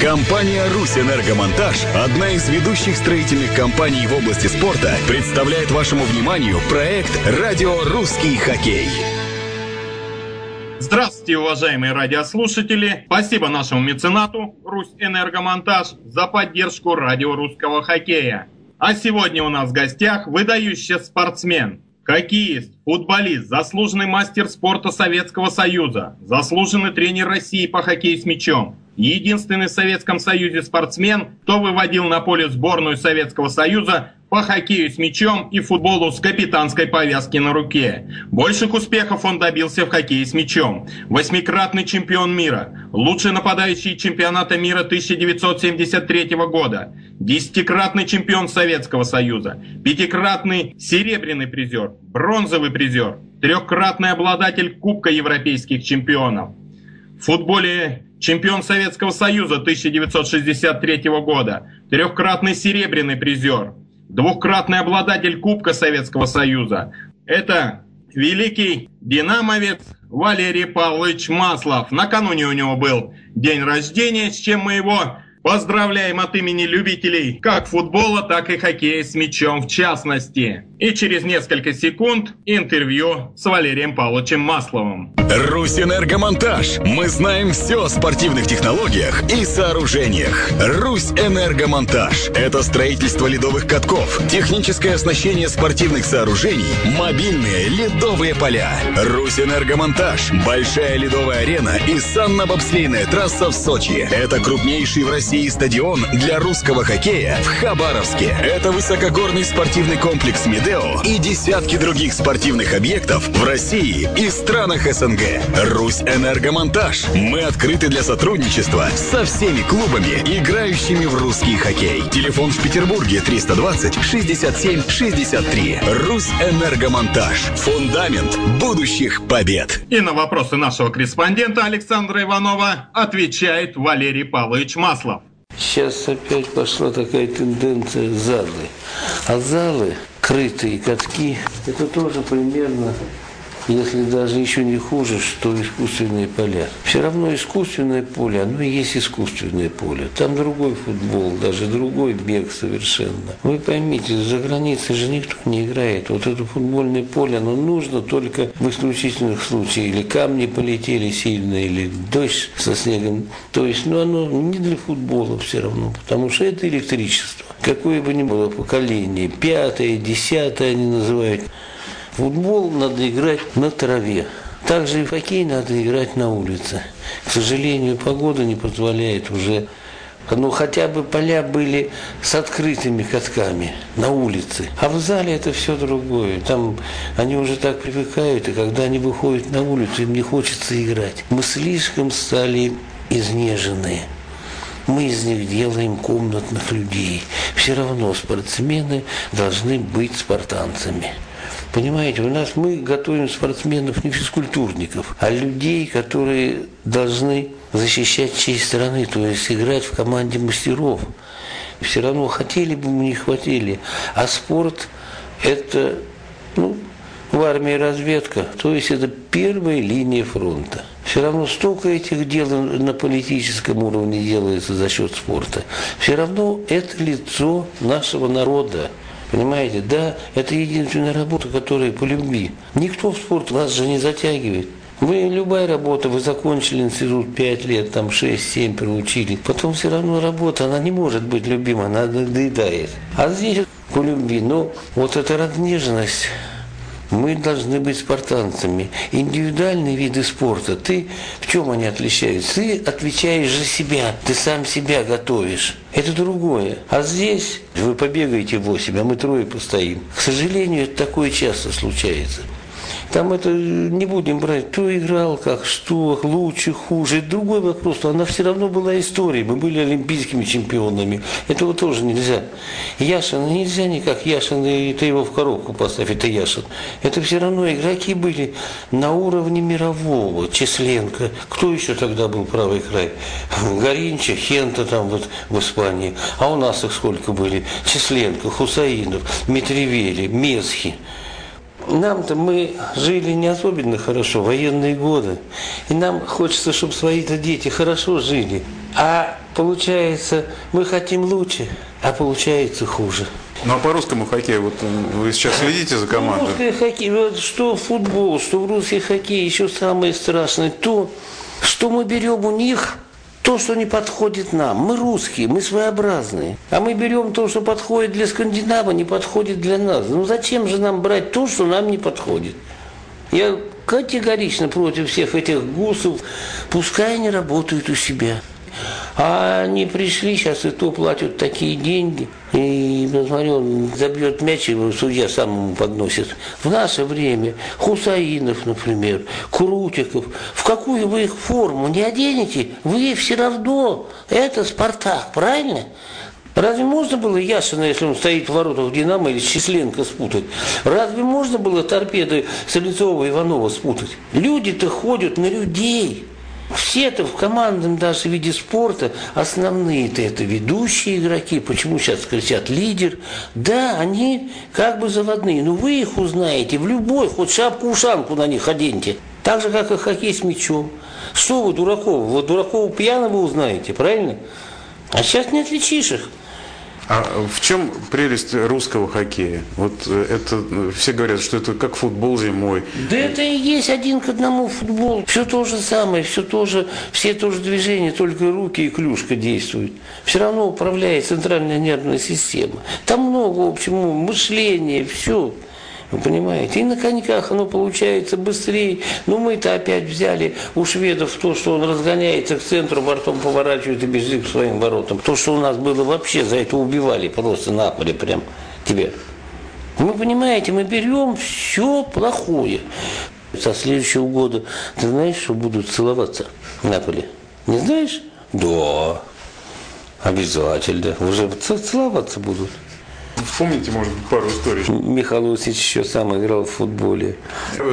Компания «Русь Энергомонтаж», одна из ведущих строительных компаний в области спорта, представляет вашему вниманию проект «Радио Русский хоккей». Здравствуйте, уважаемые радиослушатели! Спасибо нашему меценату «Русь Энергомонтаж» за поддержку радио русского хоккея. А сегодня у нас в гостях выдающийся спортсмен, хоккеист, футболист, заслуженный мастер спорта Советского Союза, заслуженный тренер России по хоккею с мячом, единственный в Советском Союзе спортсмен, кто выводил на поле сборную Советского Союза по хоккею с мячом и футболу с капитанской повязки на руке. Больших успехов он добился в хоккее с мячом. Восьмикратный чемпион мира, лучший нападающий чемпионата мира 1973 года, десятикратный чемпион Советского Союза, пятикратный серебряный призер, бронзовый призер, трехкратный обладатель Кубка европейских чемпионов. В футболе чемпион Советского Союза 1963 года, трехкратный серебряный призер – двухкратный обладатель Кубка Советского Союза. Это великий динамовец Валерий Павлович Маслов. Накануне у него был день рождения, с чем мы его Поздравляем от имени любителей как футбола, так и хоккея с мячом в частности. И через несколько секунд интервью с Валерием Павловичем Масловым. Русь-Энергомонтаж. Мы знаем все о спортивных технологиях и сооружениях. Русь-Энергомонтаж. Это строительство ледовых катков, техническое оснащение спортивных сооружений, мобильные ледовые поля. Русь-Энергомонтаж. Большая ледовая арена и санно-бобслейная трасса в Сочи. Это крупнейший в России стадион для русского хоккея в Хабаровске. Это высокогорный спортивный комплекс «Медео» и десятки других спортивных объектов в России и странах СНГ. «Русь Энергомонтаж». Мы открыты для сотрудничества со всеми клубами, играющими в русский хоккей. Телефон в Петербурге 320 67 63. «Русь Энергомонтаж». Фундамент будущих побед. И на вопросы нашего корреспондента Александра Иванова отвечает Валерий Павлович Маслов. Сейчас опять пошла такая тенденция залы. А залы, крытые катки, это тоже примерно если даже еще не хуже, что искусственные поля. Все равно искусственное поле, оно и есть искусственное поле. Там другой футбол, даже другой бег совершенно. Вы поймите, за границей же никто не играет. Вот это футбольное поле, оно нужно только в исключительных случаях. Или камни полетели сильно, или дождь со снегом. То есть, ну, оно не для футбола все равно, потому что это электричество. Какое бы ни было поколение, пятое, десятое они называют. Футбол надо играть на траве. Также и хоккей надо играть на улице. К сожалению, погода не позволяет уже ну, хотя бы поля были с открытыми катками на улице. А в зале это все другое. Там они уже так привыкают, и когда они выходят на улицу, им не хочется играть. Мы слишком стали изнеженные. Мы из них делаем комнатных людей. Все равно спортсмены должны быть спартанцами. Понимаете, у нас мы готовим спортсменов не физкультурников, а людей, которые должны защищать честь страны, то есть играть в команде мастеров. Все равно хотели бы мы, не хватили. А спорт – это, ну, в армии разведка, то есть это первая линия фронта. Все равно столько этих дел на политическом уровне делается за счет спорта. Все равно это лицо нашего народа. Понимаете, да, это единственная работа, которая по любви. Никто в спорт вас же не затягивает. Вы любая работа, вы закончили институт 5 лет, там 6-7 проучили. Потом все равно работа, она не может быть любима, она надоедает. А здесь по любви, ну, вот эта разнеженность, мы должны быть спартанцами. Индивидуальные виды спорта, ты в чем они отличаются? Ты отвечаешь за себя, ты сам себя готовишь. Это другое. А здесь вы побегаете 8, а мы трое постоим. К сожалению, это такое часто случается. Там это не будем брать, кто играл, как, что, лучше, хуже. Другой вопрос, но она все равно была историей. Мы были олимпийскими чемпионами. Этого тоже нельзя. Яшин нельзя никак. Яшин, и ты его в коробку поставь, это Яшин. Это все равно игроки были на уровне мирового. Численко. Кто еще тогда был правый край? Горинча, Хента там вот в Испании. А у нас их сколько были? Численко, Хусаинов, Митревели, Месхи. Нам-то мы жили не особенно хорошо, военные годы. И нам хочется, чтобы свои-то дети хорошо жили. А получается, мы хотим лучше, а получается хуже. Ну а по русскому хоккею, вот вы сейчас следите за командой? Русский хоккей, вот что футбол, что в русский хоккей, еще самое страшное, то, что мы берем у них то, что не подходит нам. Мы русские, мы своеобразные. А мы берем то, что подходит для Скандинава, не подходит для нас. Ну зачем же нам брать то, что нам не подходит? Я категорично против всех этих гусов. Пускай они работают у себя. А они пришли, сейчас и то платят такие деньги. И, посмотрю, он забьет мяч, его судья сам ему подносит. В наше время Хусаинов, например, Крутиков, в какую вы их форму не оденете, вы все равно, это Спартак, правильно? Разве можно было Яшина, если он стоит в воротах Динамо или Численко спутать? Разве можно было торпеды Солицова и Иванова спутать? Люди-то ходят на людей. Все-то в командном даже виде спорта основные-то это ведущие игроки. Почему сейчас кричат лидер? Да, они как бы заводные. Но вы их узнаете в любой, хоть шапку-ушанку на них оденьте. Так же, как и хоккей с мячом. Что вы дураков? Вот дураков пьяного узнаете, правильно? А сейчас не отличишь их. А в чем прелесть русского хоккея? Вот э, это э, все говорят, что это как футбол зимой. Да это и есть один к одному футбол. Все то же самое, все то же, все то же движения, только руки и клюшка действуют. Все равно управляет центральная нервная система. Там много, в общем, мышления, все. Вы понимаете? И на коньках оно получается быстрее. Но мы-то опять взяли у шведов то, что он разгоняется к центру, бортом поворачивает и бежит к своим воротам. То, что у нас было вообще, за это убивали просто на поле прям тебе. Вы понимаете, мы берем все плохое. Со следующего года ты знаешь, что будут целоваться на поле? Не знаешь? Да. Обязательно. Уже целоваться будут. Вспомните, может быть, пару историй. Михалосич еще сам играл в футболе.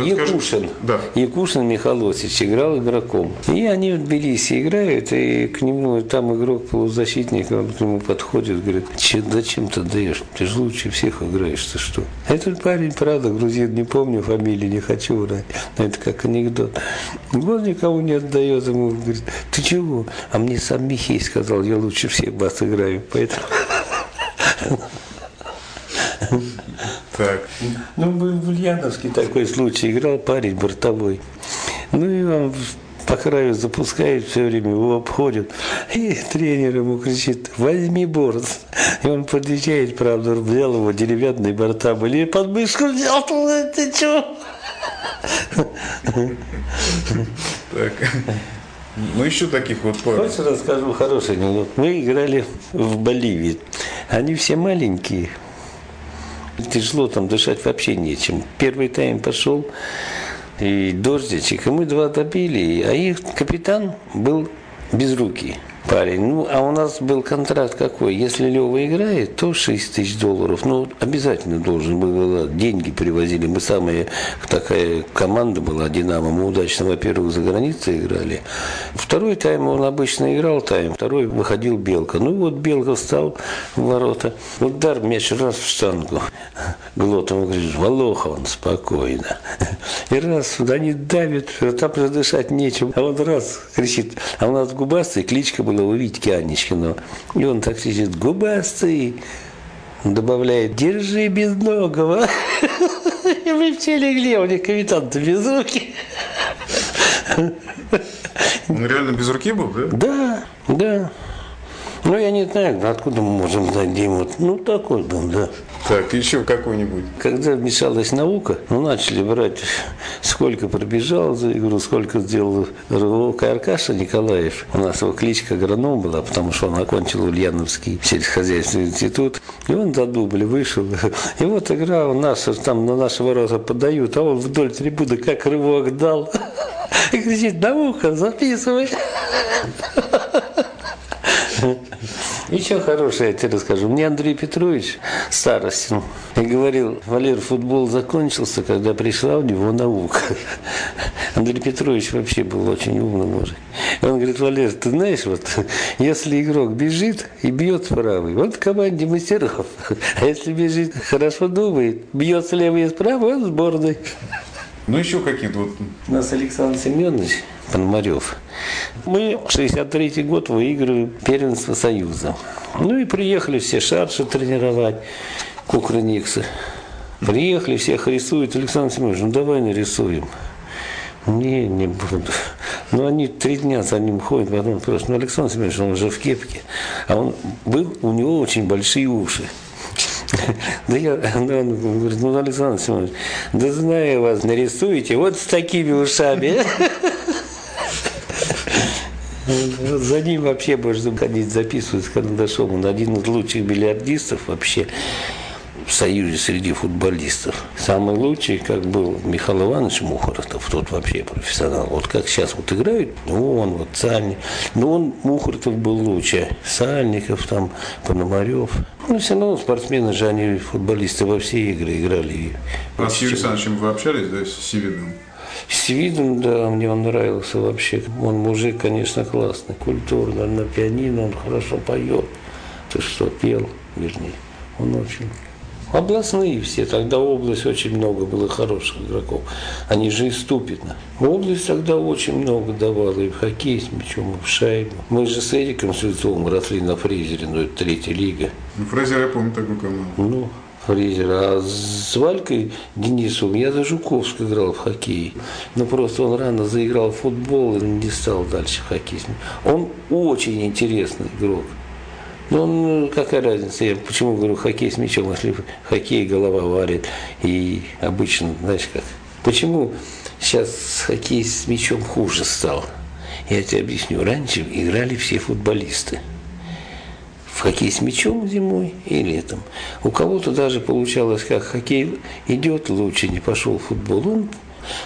Якушин. Да. Якушин Михалосич играл игроком. И они в Тбилиси играют, и к нему там игрок полузащитник, он к нему подходит, говорит, Че, зачем ты даешь? Ты же лучше всех играешь, ты что? Этот парень, правда, грузин, не помню фамилии, не хочу врать. Но это как анекдот. Вот никого не отдает ему, говорит, ты чего? А мне сам Михей сказал, я лучше всех вас играю, поэтому... Так. Ну, в Ульяновске такой случай. Играл парень бортовой. Ну, и он по краю запускает все время, его обходят. И тренер ему кричит, возьми борт. И он подъезжает, правда, взял его деревянные борта были, под мышку взял, ты что? Так. Ну, еще таких вот пару. Хочешь расскажу хороший анекдот? Мы играли в Боливии. Они все маленькие. Тяжело там дышать вообще нечем. Первый тайм пошел, и дождичек, и мы два добили, а их капитан был без руки парень. Ну, а у нас был контракт какой? Если Лева играет, то 6 тысяч долларов. Ну, обязательно должен был. Деньги привозили. Мы самая такая команда была, Динамо. Мы удачно, во-первых, за границей играли. Второй тайм он обычно играл тайм. Второй выходил Белка. Ну, вот Белка встал в ворота. Удар, мяч раз в штангу. Глотом говорит, Волохан, спокойно. И раз, они давят, там же дышать нечем. А он раз кричит, а у нас губастый, кличка была у Витьки Анечкина. И он так кричит, губастый, добавляет, держи безногого. И мы все легли, у них капитан-то без руки. Он реально без руки был, да? Да, да. Ну, я не знаю, откуда мы можем знать, где ему. Ну, такой был, да. Так, еще какой-нибудь. Когда вмешалась наука, ну, начали брать, сколько пробежал за игру, сколько сделал рывок. Аркаша Николаев, у нас его кличка агроном была, потому что он окончил Ульяновский сельскохозяйственный институт. И он за дубль вышел. И вот игра у нас, там на наши ворота подают, а он вдоль трибуны как рывок дал. И кричит, наука, записывай. Еще хорошее я тебе расскажу. Мне Андрей Петрович Старостин и говорил, Валер, футбол закончился, когда пришла у него наука. Андрей Петрович вообще был очень умный мужик. Он говорит, Валер, ты знаешь, вот если игрок бежит и бьет правый, вот в команде мастеров. А если бежит, хорошо думает, бьет слева и справа, он сборной. Ну еще какие-то вот... У нас Александр Семенович Пономарев. Мы 63 год выигрываем первенство Союза. Ну и приехали все шарши тренировать, кукрыниксы. Приехали, всех рисуют. Александр Семенович, ну давай нарисуем. Не, не буду. Ну, они три дня за ним ходят, потом просто, ну, Александр Семенович, он уже в кепке, а он был, у него очень большие уши. Да я, ну, он говорит, ну, Александр Семенович, да знаю вас, нарисуете вот с такими ушами. Вот за ним вообще можно ходить записывать с карандашом. Он один из лучших бильярдистов вообще в Союзе среди футболистов. Самый лучший, как был Михаил Иванович Мухортов, тот вообще профессионал. Вот как сейчас вот играют, ну он вот Сальник, ну он Мухортов был лучше, Сальников там, Пономарев. Ну все равно спортсмены же, они футболисты во все игры играли. А с Юрием Александровичем вы общались, да, с Сивидом? С видом, да, мне он нравился вообще. Он мужик, конечно, классный, культурный, на пианино он хорошо поет. Ты что, пел, вернее. Он очень Областные все, тогда область очень много было хороших игроков. Они же из Ступино. Область тогда очень много давала и в хоккей с мячом, и в шайбу. Мы же с Эриком Свецовым росли на Фрезере, ну это третья лига. Ну, Фрезер, я помню такую команду. Ну, Фрезер. А с Валькой Денисовым я за Жуковск играл в хоккей. Но просто он рано заиграл в футбол и не стал дальше в хоккей. Он очень интересный игрок. Ну, ну, какая разница, я почему говорю хоккей с мячом, если хоккей голова варит, и обычно, знаешь как, почему сейчас хоккей с мячом хуже стал? Я тебе объясню, раньше играли все футболисты. В хоккей с мячом зимой и летом. У кого-то даже получалось, как хоккей идет лучше, не пошел в футбол. Он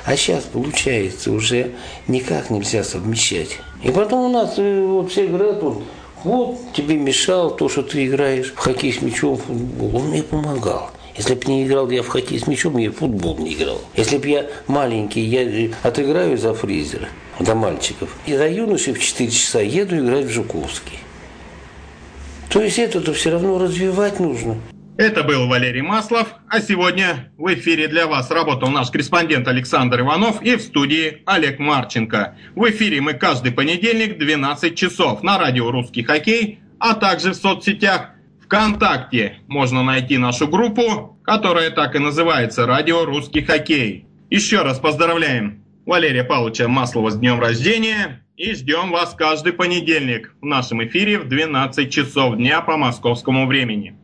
а сейчас, получается, уже никак нельзя совмещать. И потом у нас э, вот все говорят, вот, вот тебе мешал то, что ты играешь в хоккей с мячом, в футбол. Он мне помогал. Если бы не играл я в хоккей с мячом, я в футбол не играл. Если бы я маленький, я отыграю за фризера, до мальчиков. И за юношей в 4 часа еду играть в Жуковский. То есть это-то все равно развивать нужно. Это был Валерий Маслов, а сегодня в эфире для вас работал наш корреспондент Александр Иванов и в студии Олег Марченко. В эфире мы каждый понедельник 12 часов на радио «Русский хоккей», а также в соцсетях ВКонтакте. Можно найти нашу группу, которая так и называется «Радио «Русский хоккей». Еще раз поздравляем Валерия Павловича Маслова с днем рождения и ждем вас каждый понедельник в нашем эфире в 12 часов дня по московскому времени.